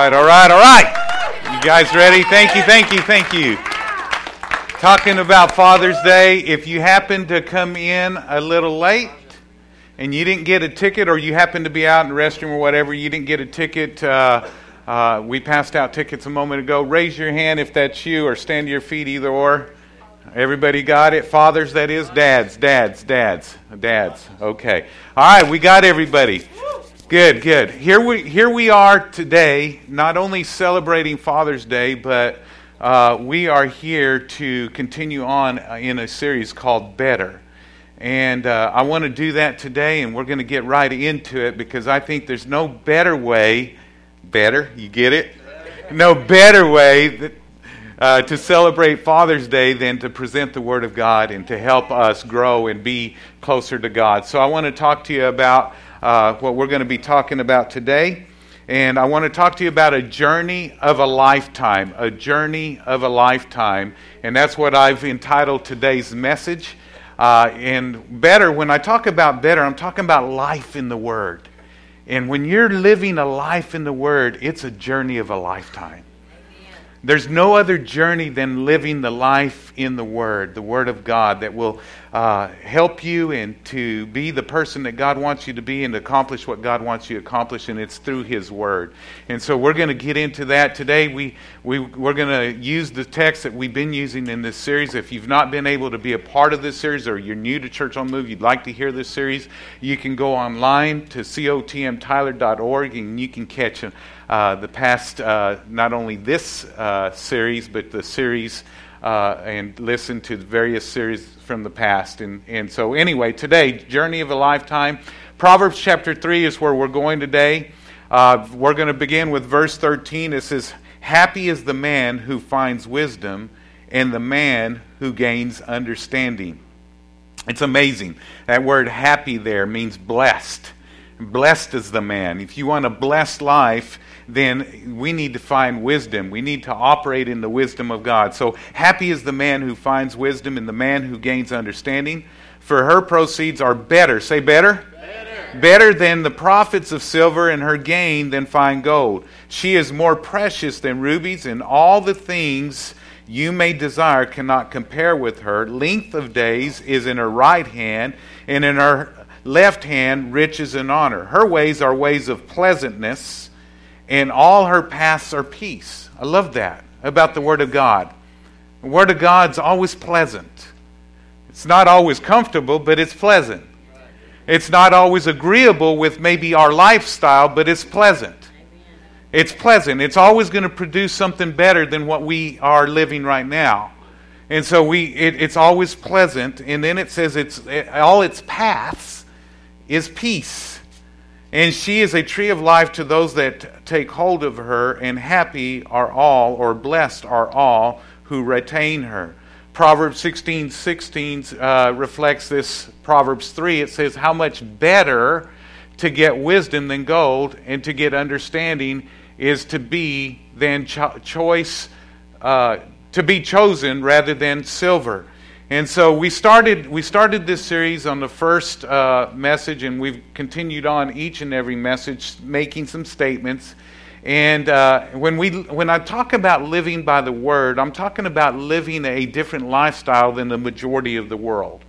right, all right, all right. You guys ready? Thank you, thank you, thank you. Talking about Father's Day, if you happen to come in a little late and you didn't get a ticket, or you happen to be out in the restroom or whatever, you didn't get a ticket, uh, uh, we passed out tickets a moment ago. Raise your hand if that's you, or stand to your feet, either or. Everybody got it? Fathers, that is? Dads, dads, dads, dads. Okay. All right, we got everybody. Good, good. Here we, here we are today, not only celebrating Father's Day, but uh, we are here to continue on in a series called Better. And uh, I want to do that today, and we're going to get right into it because I think there's no better way, better, you get it? No better way that, uh, to celebrate Father's Day than to present the Word of God and to help us grow and be closer to God. So I want to talk to you about uh, what we're going to be talking about today. And I want to talk to you about a journey of a lifetime, a journey of a lifetime. And that's what I've entitled today's message. Uh, and better, when I talk about better, I'm talking about life in the Word. And when you're living a life in the Word, it's a journey of a lifetime. There's no other journey than living the life in the Word, the Word of God, that will uh, help you and to be the person that God wants you to be and to accomplish what God wants you to accomplish, and it's through His Word. And so we're going to get into that today. We, we, we're going to use the text that we've been using in this series. If you've not been able to be a part of this series or you're new to Church on Move, you'd like to hear this series, you can go online to cotmtyler.org and you can catch a uh, the past, uh, not only this uh, series, but the series uh, and listen to various series from the past. And, and so, anyway, today, Journey of a Lifetime. Proverbs chapter 3 is where we're going today. We're going to begin with verse 13. It says, Happy is the man who finds wisdom and the man who gains understanding. It's amazing. That word happy there means blessed. Blessed is the man. If you want a blessed life, then we need to find wisdom. We need to operate in the wisdom of God. So happy is the man who finds wisdom and the man who gains understanding. For her proceeds are better. Say better. Better, better than the profits of silver, and her gain than fine gold. She is more precious than rubies, and all the things you may desire cannot compare with her. Length of days is in her right hand, and in her left hand riches and honor. Her ways are ways of pleasantness and all her paths are peace. I love that about the Word of God. The Word of God's always pleasant. It's not always comfortable, but it's pleasant. It's not always agreeable with maybe our lifestyle, but it's pleasant. It's pleasant. It's always going to produce something better than what we are living right now. And so we, it, it's always pleasant. And then it says it's it, all its paths is peace. And she is a tree of life to those that take hold of her, and happy are all, or blessed are all, who retain her. Proverbs 16 16 uh, reflects this. Proverbs 3, it says, How much better to get wisdom than gold, and to get understanding is to be than cho- choice, uh, to be chosen rather than silver. And so we started, we started this series on the first uh, message, and we've continued on each and every message making some statements. And uh, when, we, when I talk about living by the Word, I'm talking about living a different lifestyle than the majority of the world.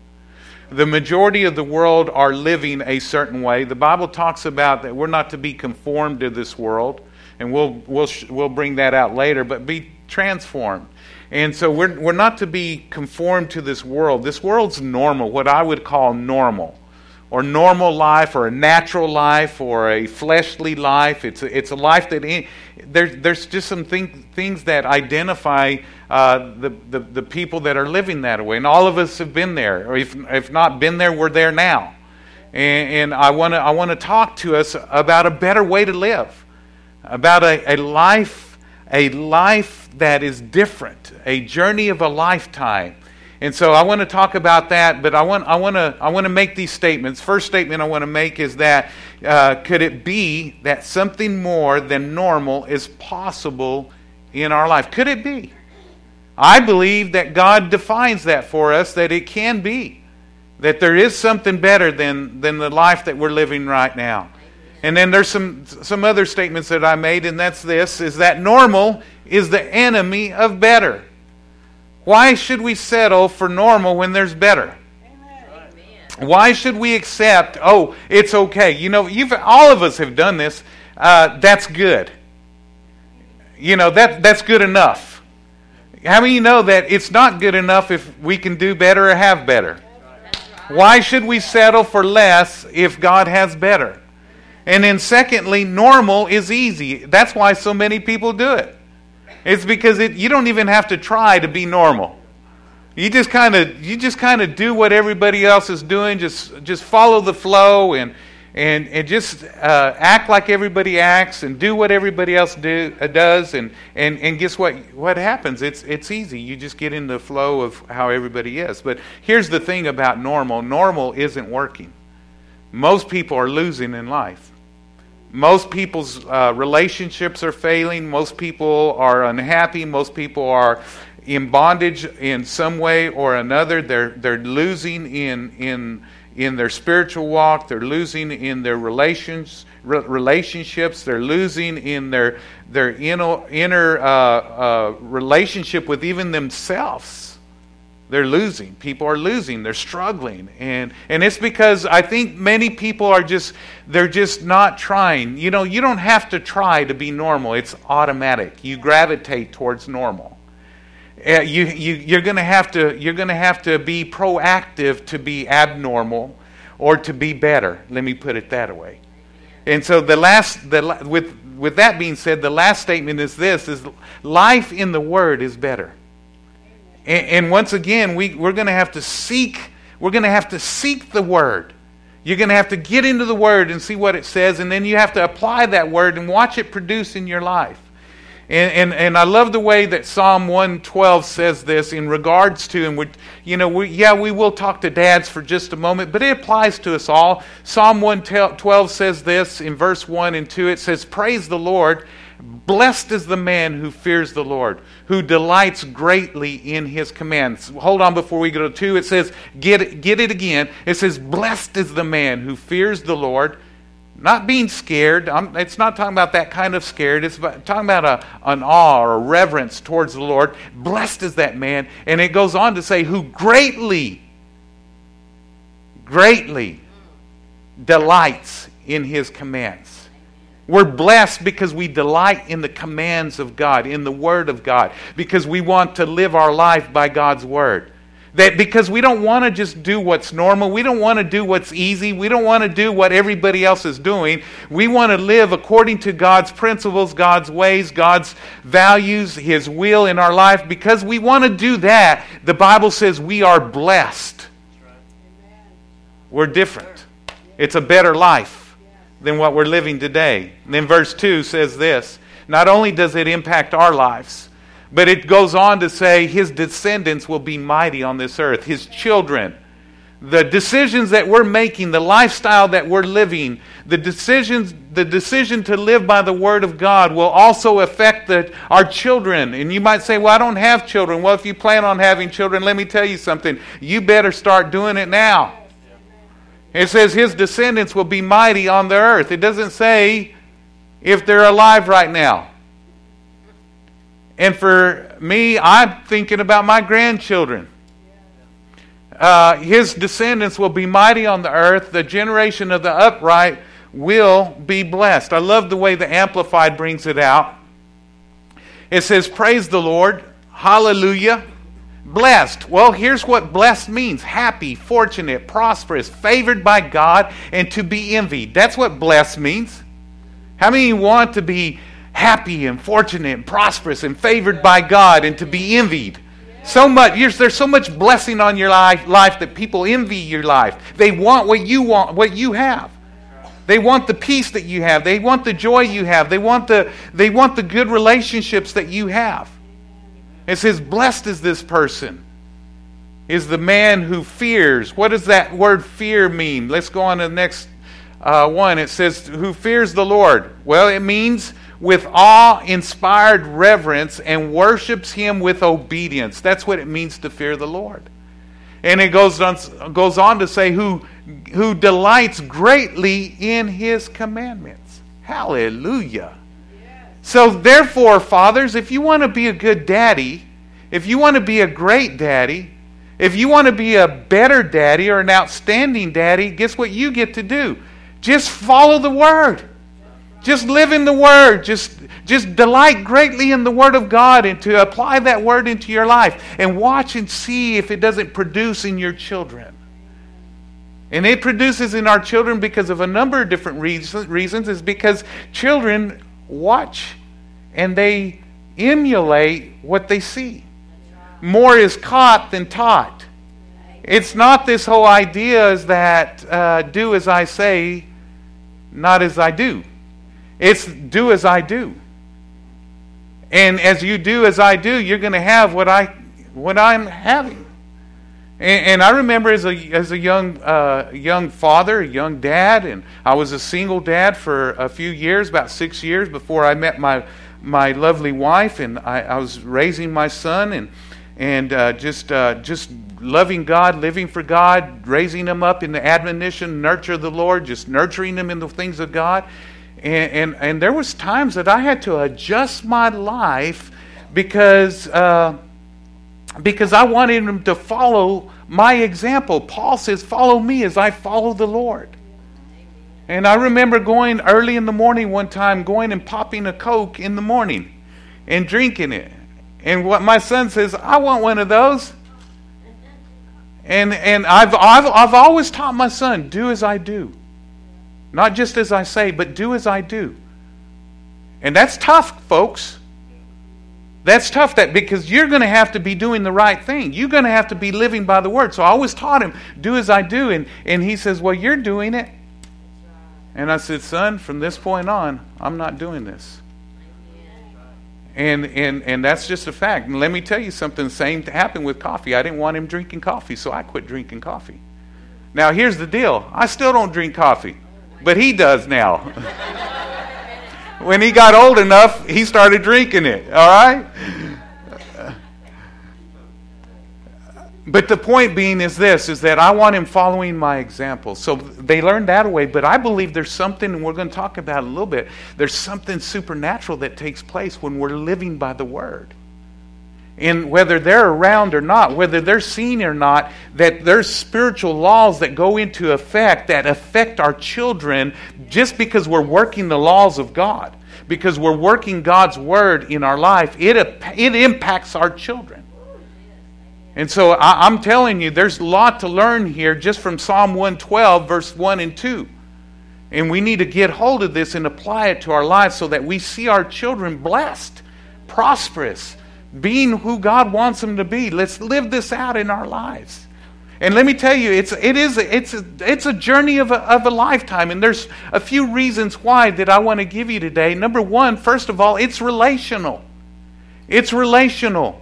The majority of the world are living a certain way. The Bible talks about that we're not to be conformed to this world, and we'll, we'll, we'll bring that out later, but be transformed. And so we're, we're not to be conformed to this world. This world's normal, what I would call normal, or normal life, or a natural life, or a fleshly life. It's a, it's a life that in, there, there's just some thing, things that identify uh, the, the, the people that are living that way. And all of us have been there, or if, if not been there, we're there now. And, and I want to I wanna talk to us about a better way to live, about a, a life a life that is different, a journey of a lifetime. And so I want to talk about that, but I want, I want, to, I want to make these statements. First statement I want to make is that uh, could it be that something more than normal is possible in our life? Could it be? I believe that God defines that for us, that it can be. That there is something better than, than the life that we're living right now. And then there's some some other statements that I made, and that's this: is that normal is the enemy of better. Why should we settle for normal when there's better? Why should we accept? Oh, it's okay. You know, you've all of us have done this. Uh, that's good. You know that that's good enough. How many you know that it's not good enough if we can do better or have better? Why should we settle for less if God has better? And then, secondly, normal is easy. That's why so many people do it. It's because it, you don't even have to try to be normal. You just kind of you just kind of do what everybody else is doing. Just just follow the flow and and and just uh, act like everybody acts and do what everybody else do, uh, does. And, and and guess what? What happens? It's it's easy. You just get in the flow of how everybody is. But here's the thing about normal: normal isn't working. Most people are losing in life. Most people's uh, relationships are failing. Most people are unhappy. Most people are in bondage in some way or another. They're, they're losing in, in, in their spiritual walk. They're losing in their relations, re- relationships. They're losing in their, their inner, inner uh, uh, relationship with even themselves they're losing. People are losing. They're struggling. And, and it's because I think many people are just, they're just not trying. You know, you don't have to try to be normal, it's automatic. You gravitate towards normal. Uh, you, you, you're going to have to you're going to have to be proactive to be abnormal or to be better let me put it that way and so the last the, with with that being said the last statement is this is life in the word is better and, and once again, we, we're going to have to seek, we're going to have to seek the word. You're going to have to get into the word and see what it says, and then you have to apply that word and watch it produce in your life. And, and, and I love the way that Psalm 112 says this in regards to, and we, you know, we, yeah, we will talk to dads for just a moment, but it applies to us all. Psalm 112 says this in verse 1 and 2. It says, Praise the Lord. Blessed is the man who fears the Lord, who delights greatly in his commands. Hold on before we go to two. It says, get get it again. It says, Blessed is the man who fears the Lord. Not being scared. I'm, it's not talking about that kind of scared. It's about, talking about a, an awe or a reverence towards the Lord. Blessed is that man. And it goes on to say, who greatly, greatly delights in his commands. We're blessed because we delight in the commands of God, in the Word of God, because we want to live our life by God's Word. That because we don't want to just do what's normal, we don't want to do what's easy, we don't want to do what everybody else is doing. We want to live according to God's principles, God's ways, God's values, His will in our life. Because we want to do that, the Bible says we are blessed. We're different. It's a better life than what we're living today. And then verse 2 says this Not only does it impact our lives, but it goes on to say his descendants will be mighty on this earth, his children. The decisions that we're making, the lifestyle that we're living, the decisions, the decision to live by the word of God will also affect the, our children. And you might say, "Well, I don't have children." Well, if you plan on having children, let me tell you something. You better start doing it now. It says his descendants will be mighty on the earth. It doesn't say if they're alive right now. And for me, I'm thinking about my grandchildren. Uh, his descendants will be mighty on the earth. The generation of the upright will be blessed. I love the way the Amplified brings it out. It says, Praise the Lord. Hallelujah. Blessed. Well, here's what blessed means happy, fortunate, prosperous, favored by God, and to be envied. That's what blessed means. How many want to be happy and fortunate and prosperous and favored by God and to be envied? So much, there's so much blessing on your life, life that people envy your life. They want what you want, what you have. They want the peace that you have. They want the joy you have. They want the, they want the good relationships that you have. It says, Blessed is this person, is the man who fears. What does that word fear mean? Let's go on to the next uh, one. It says, Who fears the Lord? Well, it means with awe inspired reverence and worships him with obedience. That's what it means to fear the Lord. And it goes on, goes on to say, who, who delights greatly in his commandments. Hallelujah. So, therefore, fathers, if you want to be a good daddy, if you want to be a great daddy, if you want to be a better daddy or an outstanding daddy, guess what you get to do? Just follow the Word. Just live in the Word. Just, just delight greatly in the Word of God and to apply that Word into your life. And watch and see if it doesn't produce in your children. And it produces in our children because of a number of different reasons. Is because children watch and they emulate what they see. More is caught than taught. It's not this whole idea is that uh, do as I say, not as I do. It's do as I do. And as you do as I do, you're going to have what I what I'm having. And, and I remember as a as a young uh, young father, a young dad, and I was a single dad for a few years, about six years before I met my my lovely wife, and I, I was raising my son and and uh, just uh, just loving God, living for God, raising him up in the admonition, nurture the Lord, just nurturing him in the things of God. And, and, and there was times that I had to adjust my life because, uh, because I wanted him to follow my example. Paul says, follow me as I follow the Lord. And I remember going early in the morning one time, going and popping a Coke in the morning and drinking it. And what my son says, I want one of those. And, and I've, I've, I've always taught my son, do as I do. Not just as I say, but do as I do. And that's tough, folks. That's tough that because you're going to have to be doing the right thing. You're going to have to be living by the word. So I always taught him, do as I do. And, and he says, Well, you're doing it. And I said, Son, from this point on, I'm not doing this. And, and, and that's just a fact. And let me tell you something, the same happened with coffee. I didn't want him drinking coffee, so I quit drinking coffee. Now, here's the deal I still don't drink coffee but he does now. when he got old enough, he started drinking it, all right? But the point being is this is that I want him following my example. So they learned that way, but I believe there's something, and we're going to talk about a little bit, there's something supernatural that takes place when we're living by the word in whether they're around or not, whether they're seen or not, that there's spiritual laws that go into effect that affect our children just because we're working the laws of God, because we're working God's word in our life, it, it impacts our children. And so I, I'm telling you, there's a lot to learn here just from Psalm 112, verse 1 and 2. And we need to get hold of this and apply it to our lives so that we see our children blessed, prosperous, being who God wants them to be. Let's live this out in our lives. And let me tell you, it's, it is, it's, a, it's a journey of a, of a lifetime. And there's a few reasons why that I want to give you today. Number one, first of all, it's relational. It's relational.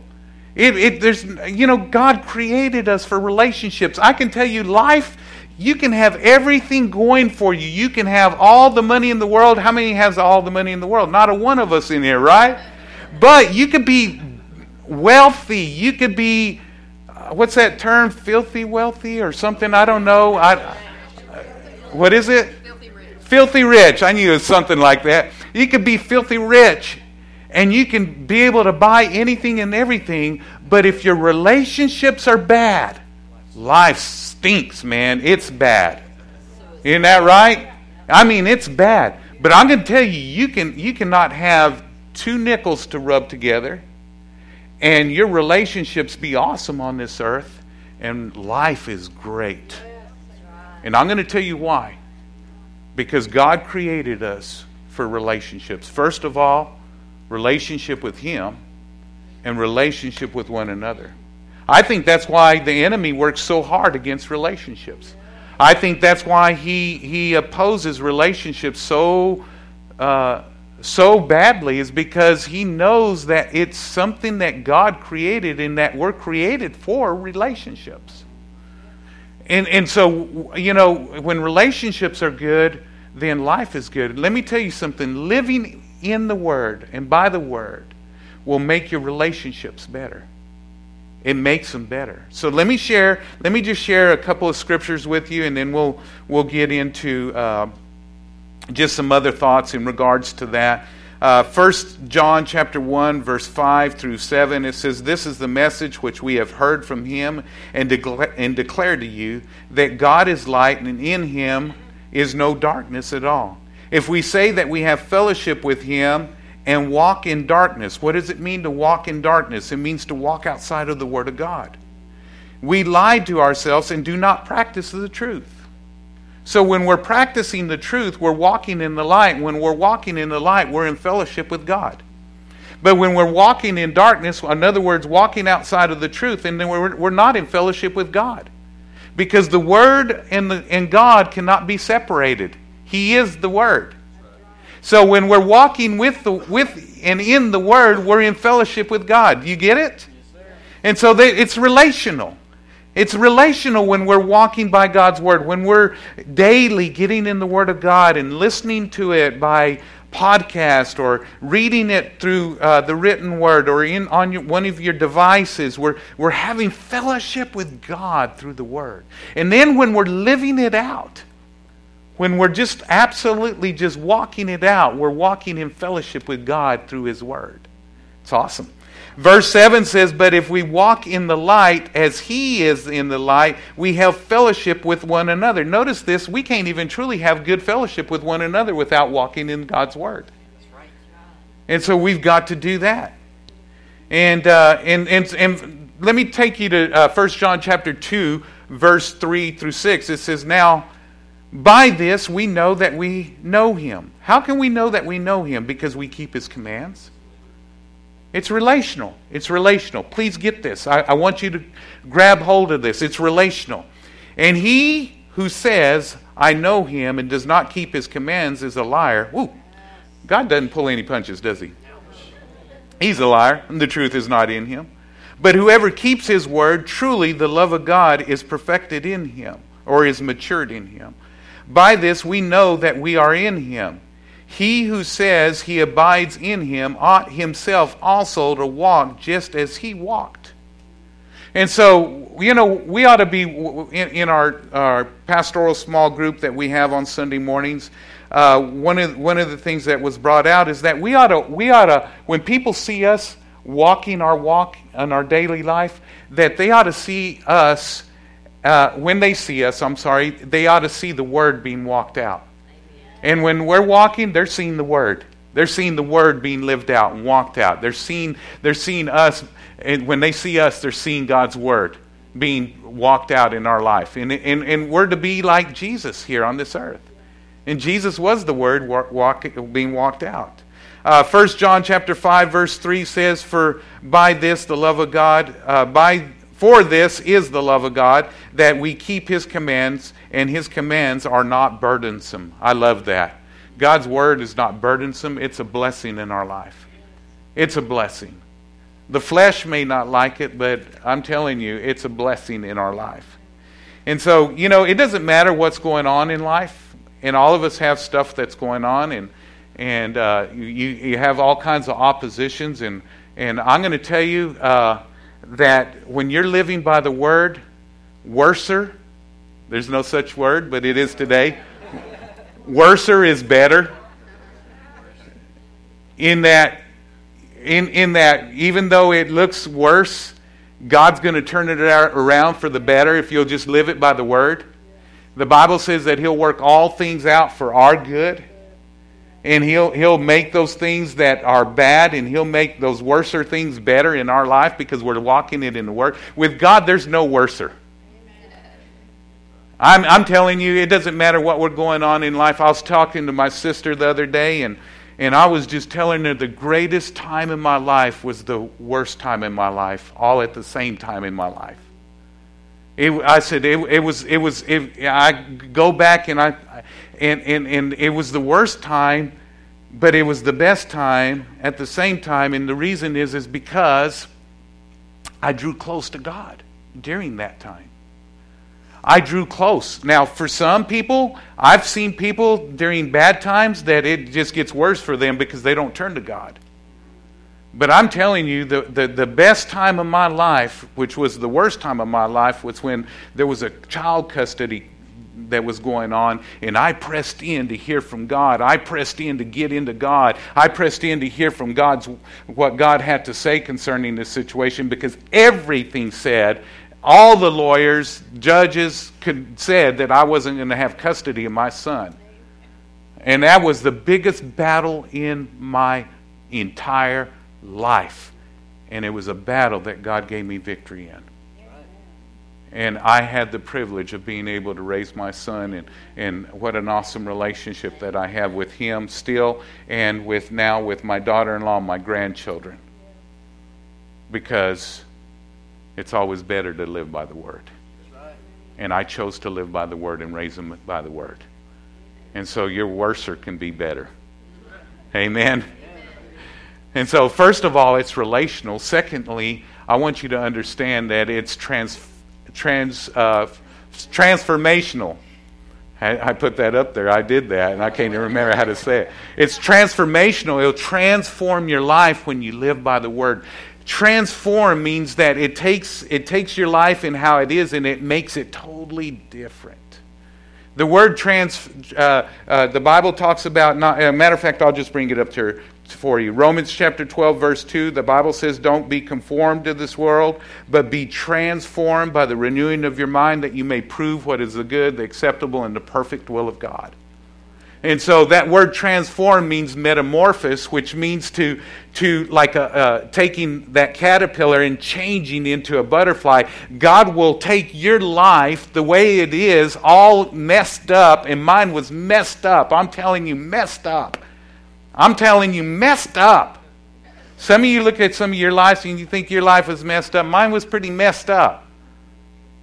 It, it, there's, you know, God created us for relationships. I can tell you, life, you can have everything going for you. You can have all the money in the world. How many has all the money in the world? Not a one of us in here, right? But you could be wealthy. You could be, uh, what's that term, filthy wealthy or something? I don't know. I, what is it? Filthy rich. filthy rich. I knew it was something like that. You could be filthy rich and you can be able to buy anything and everything, but if your relationships are bad, life stinks, man. It's bad. Isn't that right? I mean, it's bad. But I'm going to tell you, you can you cannot have two nickels to rub together and your relationships be awesome on this earth, and life is great. And I'm going to tell you why. Because God created us for relationships. First of all, relationship with Him and relationship with one another. I think that's why the enemy works so hard against relationships. I think that's why he, he opposes relationships so uh, so badly is because he knows that it's something that God created and that we're created for relationships. And, and so, you know, when relationships are good, then life is good. Let me tell you something living in the Word and by the Word will make your relationships better. It makes them better. So let me share. Let me just share a couple of scriptures with you, and then we'll we'll get into uh, just some other thoughts in regards to that. Uh, First John chapter one verse five through seven. It says, "This is the message which we have heard from him and, decla- and declare to you that God is light, and in Him is no darkness at all. If we say that we have fellowship with Him." and walk in darkness. What does it mean to walk in darkness? It means to walk outside of the Word of God. We lie to ourselves and do not practice the truth. So when we're practicing the truth, we're walking in the light. When we're walking in the light, we're in fellowship with God. But when we're walking in darkness, in other words, walking outside of the truth, and then we're, we're not in fellowship with God. Because the Word and, the, and God cannot be separated. He is the Word. So when we're walking with the with and in the Word, we're in fellowship with God. You get it? and so they, it's relational. It's relational when we're walking by God's Word, when we're daily getting in the Word of God and listening to it by podcast or reading it through uh, the written Word or in on your, one of your devices. We're, we're having fellowship with God through the Word. And then when we're living it out, when we're just absolutely just walking it out, we're walking in fellowship with God through His Word. It's awesome. Verse 7 says, But if we walk in the light as He is in the light, we have fellowship with one another. Notice this, we can't even truly have good fellowship with one another without walking in God's Word. And so we've got to do that. And, uh, and, and, and let me take you to uh, 1 John chapter 2, verse 3 through 6. It says, Now, by this we know that we know him. How can we know that we know him? Because we keep his commands. It's relational. It's relational. Please get this. I, I, want you to grab hold of this. It's relational. And he who says, I know him, and does not keep his commands is a liar. Woo. God doesn't pull any punches, does he? He's a liar, and the truth is not in him. But whoever keeps his word, truly the love of God is perfected in him, or is matured in him. By this we know that we are in him. He who says he abides in him ought himself also to walk just as he walked. And so, you know, we ought to be in, in our, our, pastoral small group that we have on Sunday mornings. Uh, one, of, one of the things that was brought out is that we ought to, we ought to, when people see us walking our walk in our daily life, that they ought to see us uh, when they see us, I'm sorry, they ought to see the word being walked out. And when we're walking, they're seeing the word. They're seeing the word being lived out and walked out. They're seeing, they're seeing us, and when they see us, they're seeing God's word being walked out in our life. And, and, and we're to be like Jesus here on this earth. And Jesus was the word walk, walk, being walked out. Uh, 1 John chapter 5, verse 3 says, For by this the love of God, uh, by for this is the love of God, that we keep His commands, and His commands are not burdensome. I love that. God's word is not burdensome, it's a blessing in our life. It's a blessing. The flesh may not like it, but I'm telling you, it's a blessing in our life. And so, you know, it doesn't matter what's going on in life, and all of us have stuff that's going on, and and uh, you you have all kinds of oppositions, and and I'm going to tell you. Uh, that when you're living by the word, worser, there's no such word, but it is today. worser is better. In that, in, in that, even though it looks worse, God's going to turn it around for the better if you'll just live it by the word. The Bible says that He'll work all things out for our good and he'll he'll make those things that are bad and he'll make those worser things better in our life because we're walking it in the word. With god there's no worser. I'm, I'm telling you it doesn't matter what we're going on in life. I was talking to my sister the other day and and i was just telling her the greatest time in my life was the worst time in my life all at the same time in my life it, I said it, it was it was it, I go back and I and, and, and it was the worst time, but it was the best time at the same time. And the reason is, is because I drew close to God during that time. I drew close. Now, for some people, I've seen people during bad times that it just gets worse for them because they don't turn to God. But I'm telling you, the, the, the best time of my life, which was the worst time of my life, was when there was a child custody that was going on, and I pressed in to hear from God. I pressed in to get into God. I pressed in to hear from God's what God had to say concerning this situation because everything said, all the lawyers, judges could, said that I wasn't going to have custody of my son. And that was the biggest battle in my entire life. And it was a battle that God gave me victory in. And I had the privilege of being able to raise my son, and, and what an awesome relationship that I have with him still, and with now with my daughter in law, my grandchildren. Because it's always better to live by the Word. And I chose to live by the Word and raise them by the Word. And so your worser can be better. Amen. And so, first of all, it's relational. Secondly, I want you to understand that it's trans, trans, uh, transformational. I, I put that up there. I did that, and I can't even remember how to say it. It's transformational. It'll transform your life when you live by the Word. Transform means that it takes, it takes your life and how it is, and it makes it totally different. The word trans, uh, uh, the Bible talks about, not, uh, matter of fact, I'll just bring it up to, for you. Romans chapter 12, verse 2, the Bible says, Don't be conformed to this world, but be transformed by the renewing of your mind that you may prove what is the good, the acceptable, and the perfect will of God. And so that word transform means metamorphosis, which means to, to like a, uh, taking that caterpillar and changing into a butterfly. God will take your life the way it is, all messed up, and mine was messed up. I'm telling you, messed up. I'm telling you, messed up. Some of you look at some of your lives and you think your life was messed up. Mine was pretty messed up.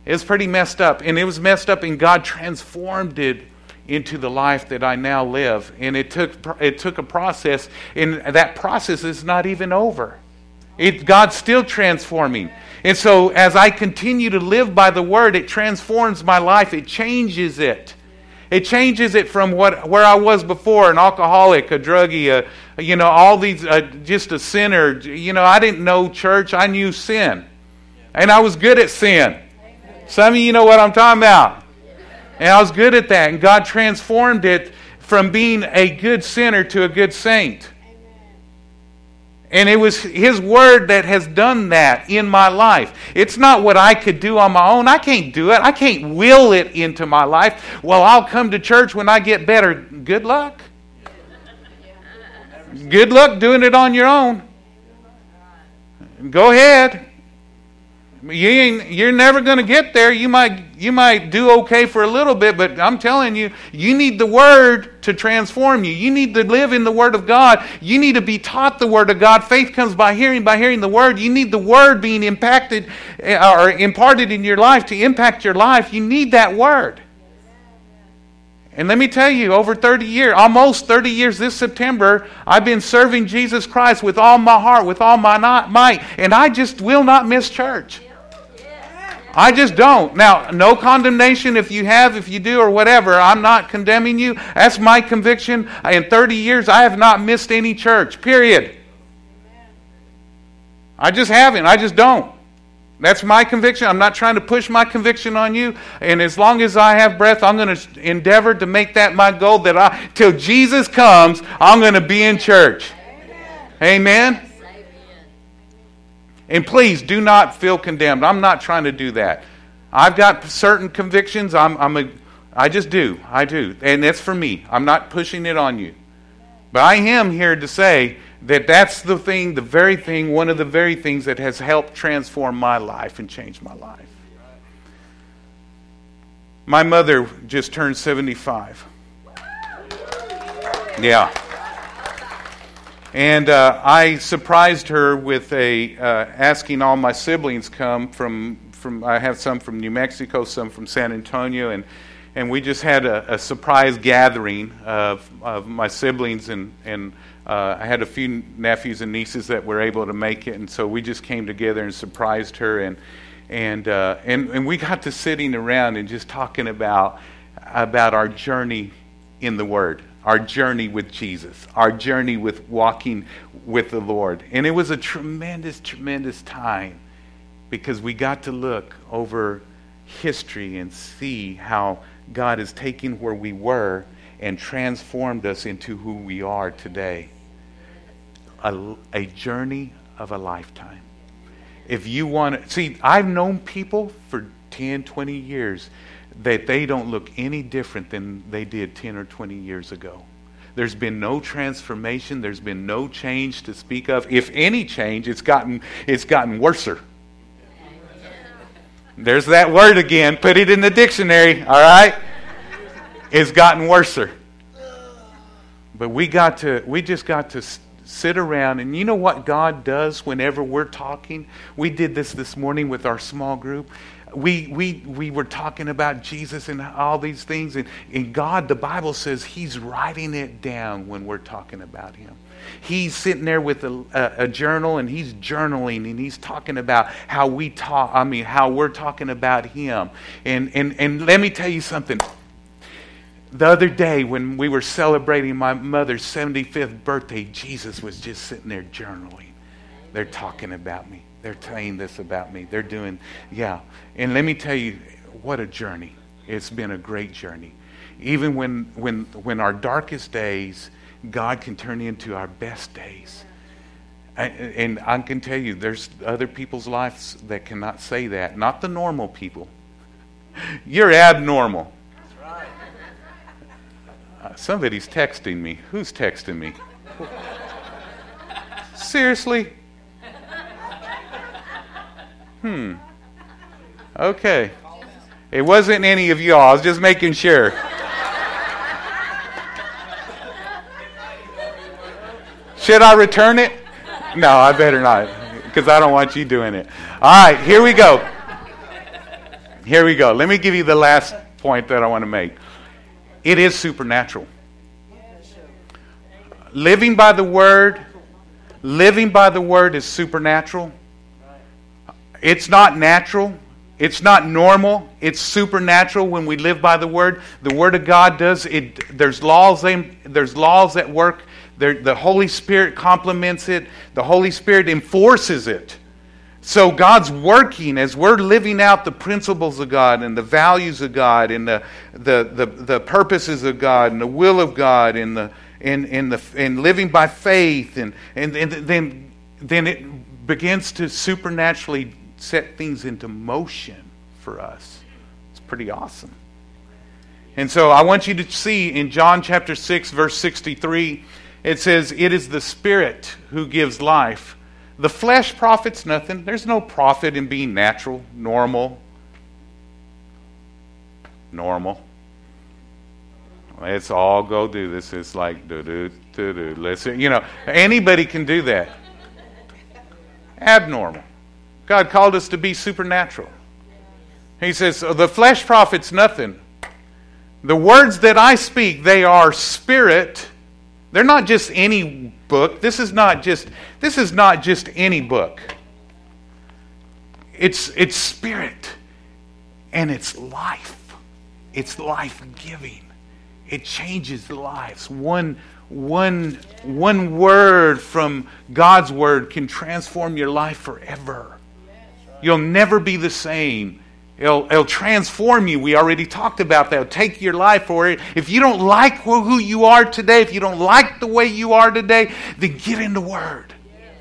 It was pretty messed up. And it was messed up, and God transformed it into the life that I now live. And it took, it took a process, and that process is not even over. It, God's still transforming. And so, as I continue to live by the Word, it transforms my life, it changes it. It changes it from what, where I was before an alcoholic, a druggie, a, you know, all these, uh, just a sinner. You know, I didn't know church, I knew sin. And I was good at sin. Some of you know what I'm talking about. And I was good at that. And God transformed it from being a good sinner to a good saint. And it was His Word that has done that in my life. It's not what I could do on my own. I can't do it. I can't will it into my life. Well, I'll come to church when I get better. Good luck. Good luck doing it on your own. Go ahead. You ain't, you're never going to get there. You might, you might do okay for a little bit, but I'm telling you, you need the Word to transform you. You need to live in the Word of God. You need to be taught the Word of God. Faith comes by hearing, by hearing the Word. You need the Word being impacted eh, or imparted in your life to impact your life. You need that Word. And let me tell you, over 30 years, almost 30 years this September, I've been serving Jesus Christ with all my heart, with all my might, and I just will not miss church. I just don't. Now, no condemnation if you have, if you do, or whatever. I'm not condemning you. That's my conviction. In 30 years, I have not missed any church, period. I just haven't. I just don't. That's my conviction. I'm not trying to push my conviction on you. And as long as I have breath, I'm going to endeavor to make that my goal that I, till Jesus comes, I'm going to be in church. Amen. Amen? And please do not feel condemned. I'm not trying to do that. I've got certain convictions. I'm, I'm a, I just do. I do. And that's for me. I'm not pushing it on you. But I am here to say that that's the thing, the very thing, one of the very things that has helped transform my life and change my life. My mother just turned 75. Yeah. And uh, I surprised her with a uh, asking all my siblings come from from. I have some from New Mexico, some from San Antonio, and and we just had a, a surprise gathering of of my siblings and and. Uh, I had a few nephews and nieces that were able to make it, and so we just came together and surprised her, and and uh, and and we got to sitting around and just talking about about our journey in the Word, our journey with Jesus, our journey with walking with the Lord. And it was a tremendous, tremendous time because we got to look over history and see how God is taking where we were and transformed us into who we are today. A, a journey of a lifetime. If you want to see, I've known people for 10, 20 years that they don't look any different than they did 10 or 20 years ago. There's been no transformation, there's been no change to speak of. If any change, it's gotten it's gotten worser. There's that word again. Put it in the dictionary, all right? It's gotten worser. But we got to we just got to sit around and you know what God does whenever we're talking? We did this this morning with our small group we, we, we were talking about Jesus and all these things, and, and God, the Bible says He's writing it down when we're talking about Him. He's sitting there with a, a, a, journal and he's journaling and he's talking about how we talk, I mean, how we're talking about Him. And, and, and let me tell you something. The other day, when we were celebrating my mother's 75th birthday, Jesus was just sitting there journaling. They're talking about me. They're saying this about me. They're doing, yeah. And let me tell you, what a journey. It's been a great journey. Even when, when, when our darkest days, God can turn into our best days. And I can tell you, there's other people's lives that cannot say that. Not the normal people. You're abnormal. Uh, somebody's texting me. Who's texting me? Seriously? Hmm. Okay. It wasn't any of y'all. I was just making sure. Should I return it? No, I better not, because I don't want you doing it. All right, here we go. Here we go. Let me give you the last point that I want to make. It is supernatural. Living by the word, living by the word is supernatural. It's not natural. It's not normal. It's supernatural when we live by the word. The word of God does it. There's laws. There's laws at work. There, the Holy Spirit complements it. The Holy Spirit enforces it. So God's working as we're living out the principles of God and the values of God and the, the, the, the purposes of God and the will of God and the and, and the and living by faith and, and, and then then it begins to supernaturally set things into motion for us. It's pretty awesome. And so I want you to see in John chapter 6, verse 63, it says, It is the Spirit who gives life. The flesh profits nothing. There's no profit in being natural, normal. Normal. Let's all go do this. It's like do do do do. Listen, you know, anybody can do that. Abnormal. God called us to be supernatural. He says, The flesh profits nothing. The words that I speak, they are spirit. They're not just any book. This is not just this is not just any book. It's it's spirit and it's life. It's life-giving. It changes lives. One one one word from God's word can transform your life forever. You'll never be the same. It'll, it'll, transform you. We already talked about that. It'll take your life for it. If you don't like who you are today, if you don't like the way you are today, then get in the Word. Yes.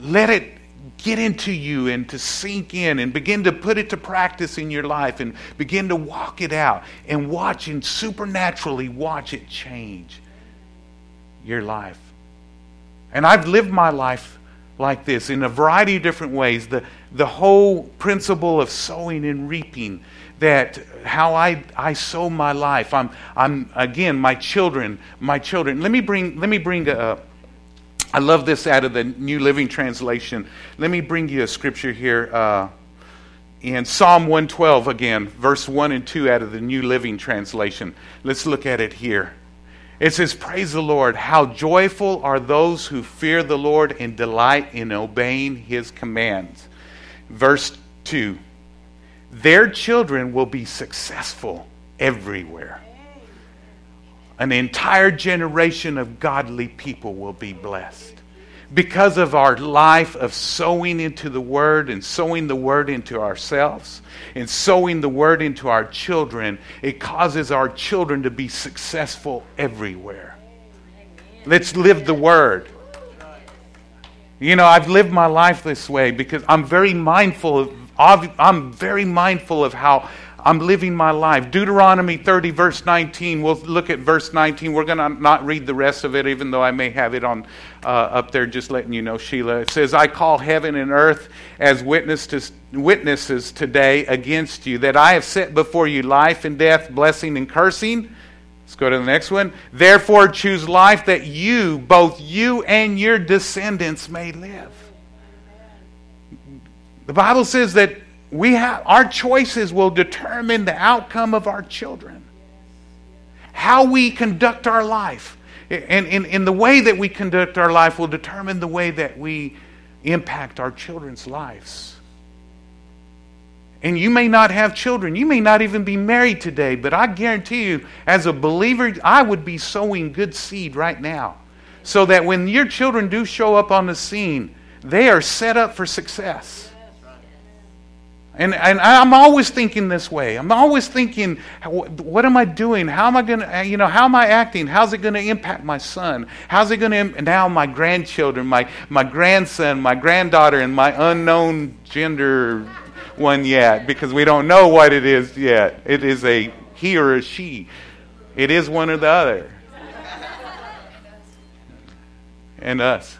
Let it get into you and to sink in and begin to put it to practice in your life and begin to walk it out and watch and supernaturally watch it change your life. And I've lived my life like this in a variety of different ways. The, the whole principle of sowing and reaping, that how I, I sow my life. I'm, I'm again, my children, my children. Let me bring, let me bring a, I love this out of the New Living Translation. Let me bring you a scripture here. Uh, in Psalm 112 again, verse 1 and 2 out of the New Living Translation. Let's look at it here. It says, Praise the Lord. How joyful are those who fear the Lord and delight in obeying his commands. Verse 2 Their children will be successful everywhere. an entire generation of godly people will be blessed. Because of our life of sowing into the Word and sowing the Word into ourselves and sowing the Word into our children, it causes our children to be successful everywhere. Let's live the Word. You know, I've lived my life this way because I'm very mindful of, I'm very mindful of how I'm living my life. Deuteronomy 30, verse 19. We'll look at verse 19. We're going to not read the rest of it, even though I may have it on uh, up there, just letting you know, Sheila. It says, I call heaven and earth as witness to, witnesses today against you, that I have set before you life and death, blessing and cursing. Let's go to the next one. Therefore, choose life that you, both you and your descendants, may live. The Bible says that we have our choices will determine the outcome of our children. How we conduct our life. And in, the way that we conduct our life will determine the way that we impact our children's lives. And you may not have children. You may not even be married today. But I guarantee you, as a believer, I would be sowing good seed right now. So that when your children do show up on the scene, they are set up for success. And, and I'm always thinking this way. I'm always thinking, what am I doing? How am I going to, uh, you know, how am I acting? How's it going to impact my son? How's it going to, now my grandchildren, my, my grandson, my granddaughter, and my unknown gender one yet, because we don't know what it is yet. It is a he or a she. It is one or the other. And us.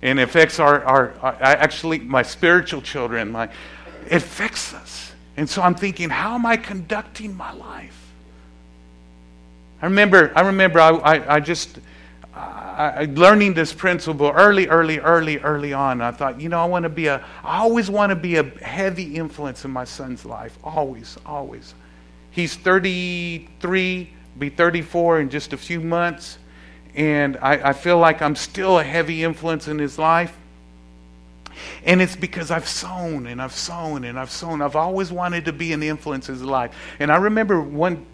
And it affects our, our, our actually, my spiritual children, my, it affects us. And so I'm thinking, how am I conducting my life? I remember, I remember, I, I, I just I, learning this principle early, early, early, early on. I thought, you know, I want to be a, I always want to be a heavy influence in my son's life. Always, always. He's 33, be 34 in just a few months, and I, I feel like I'm still a heavy influence in his life. And it's because I've sown and I've sown and I've sown. I've always wanted to be an influence in his life. And I remember one,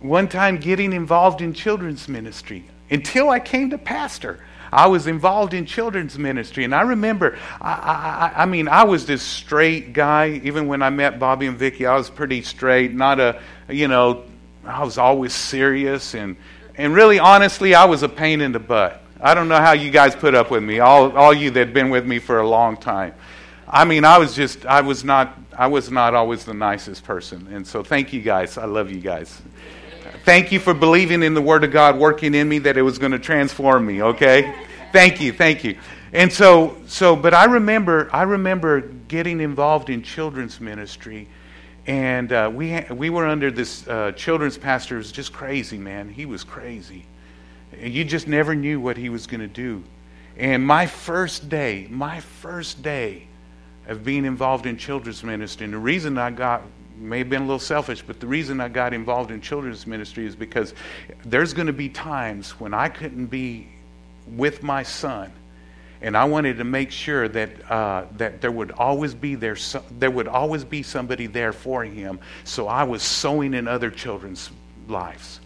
one time getting involved in children's ministry until I came to pastor. I was involved in children's ministry. And I remember, I, I, I, mean, I was this straight guy. Even when I met Bobby and Vicky, I was pretty straight. Not a, you know, I was always serious. And, and really, honestly, I was a pain in the butt. I don't know how you guys put up with me, all, all you that have been with me for a long time. I mean, I was just, I was not, I was not always the nicest person. And so thank you guys. I love you guys. Thank you for believing in the Word of God working in me that it was going to transform me, okay? Thank you, thank you. And so, so, but I remember, I remember getting involved in children's ministry, and uh, we we were under this uh, children's pastor. It was just crazy, man. He was crazy, you just never knew what he was going to do. And my first day, my first day of being involved in children's ministry, and the reason I got may have been a little selfish, but the reason I got involved in children's ministry is because there's going to be times when I couldn't be with my son, and I wanted to make sure that uh, that there would always be there there would always be somebody there for him. So I was sowing in other children's lives.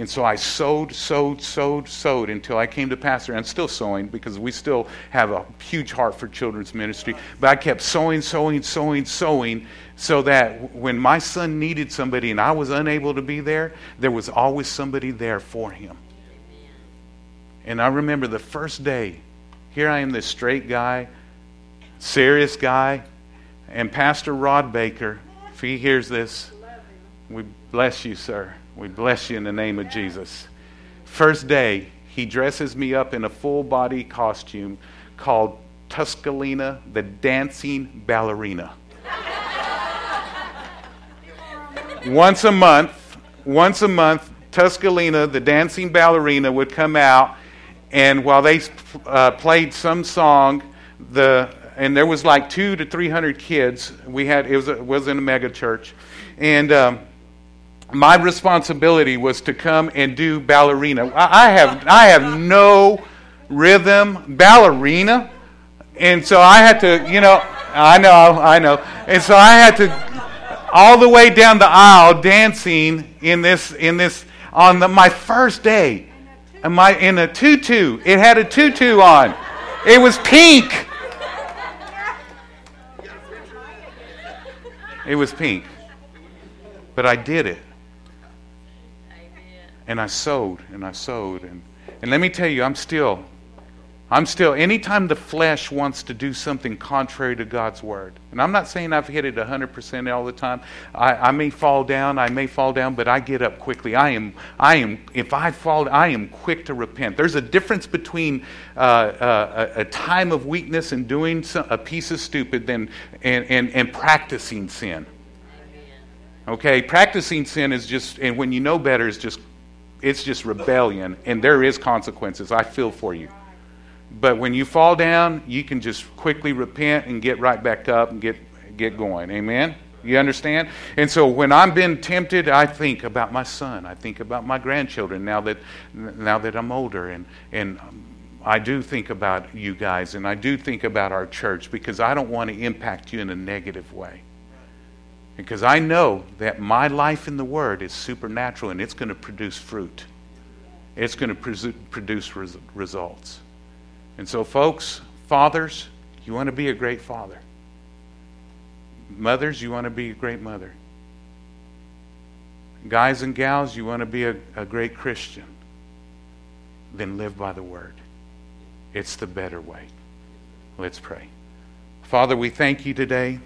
And so I sowed, sowed, sowed, sowed until I came to pastor. And I'm still sowing because we still have a huge heart for children's ministry. But I kept sowing, sowing, sowing, sowing so that when my son needed somebody and I was unable to be there, there was always somebody there for him. And I remember the first day, here I am, this straight guy, serious guy, and Pastor Rod Baker, if he hears this, we bless you, sir. We bless you in the name of Jesus. First day, he dresses me up in a full body costume called Tuscalina, the dancing ballerina. once a month, once a month, Tuscalina, the dancing ballerina, would come out, and while they uh, played some song, the and there was like two to three hundred kids. We had it was was in a mega church, and um, my responsibility was to come and do ballerina. I have, I have no rhythm ballerina. And so I had to, you know, I know, I know. And so I had to all the way down the aisle dancing in this in this on the, my first day. In, my, in a tutu. It had a tutu on. It was pink. It was pink. But I did it. And I sowed and I sowed. And, and let me tell you, I'm still I'm still, anytime the flesh wants to do something contrary to God's word, and I'm not saying I've hit it 100% all the time. I, I, may fall down, I may fall down, but I get up quickly. I am, I am, if I fall, I am quick to repent. There's a difference between uh, uh, a, a, time of weakness and doing some, a piece of stupid than, and, and, and practicing sin. Okay, practicing sin is just, and when you know better, is just, it's just rebellion, and there is consequences. I feel for you. But when you fall down, you can just quickly repent and get right back up and get, get going. Amen? You understand? And so when I'm being tempted, I think about my son. I think about my grandchildren now that, now that I'm older. And, and I do think about you guys and I do think about our church because I don't want to impact you in a negative way. Because I know that my life in the Word is supernatural and it's going to produce fruit, it's going to produce results. And so, folks, fathers, you want to be a great father. Mothers, you want to be a great mother. Guys and gals, you want to be a, a great Christian. Then live by the word. It's the better way. Let's pray. Father, we thank you today.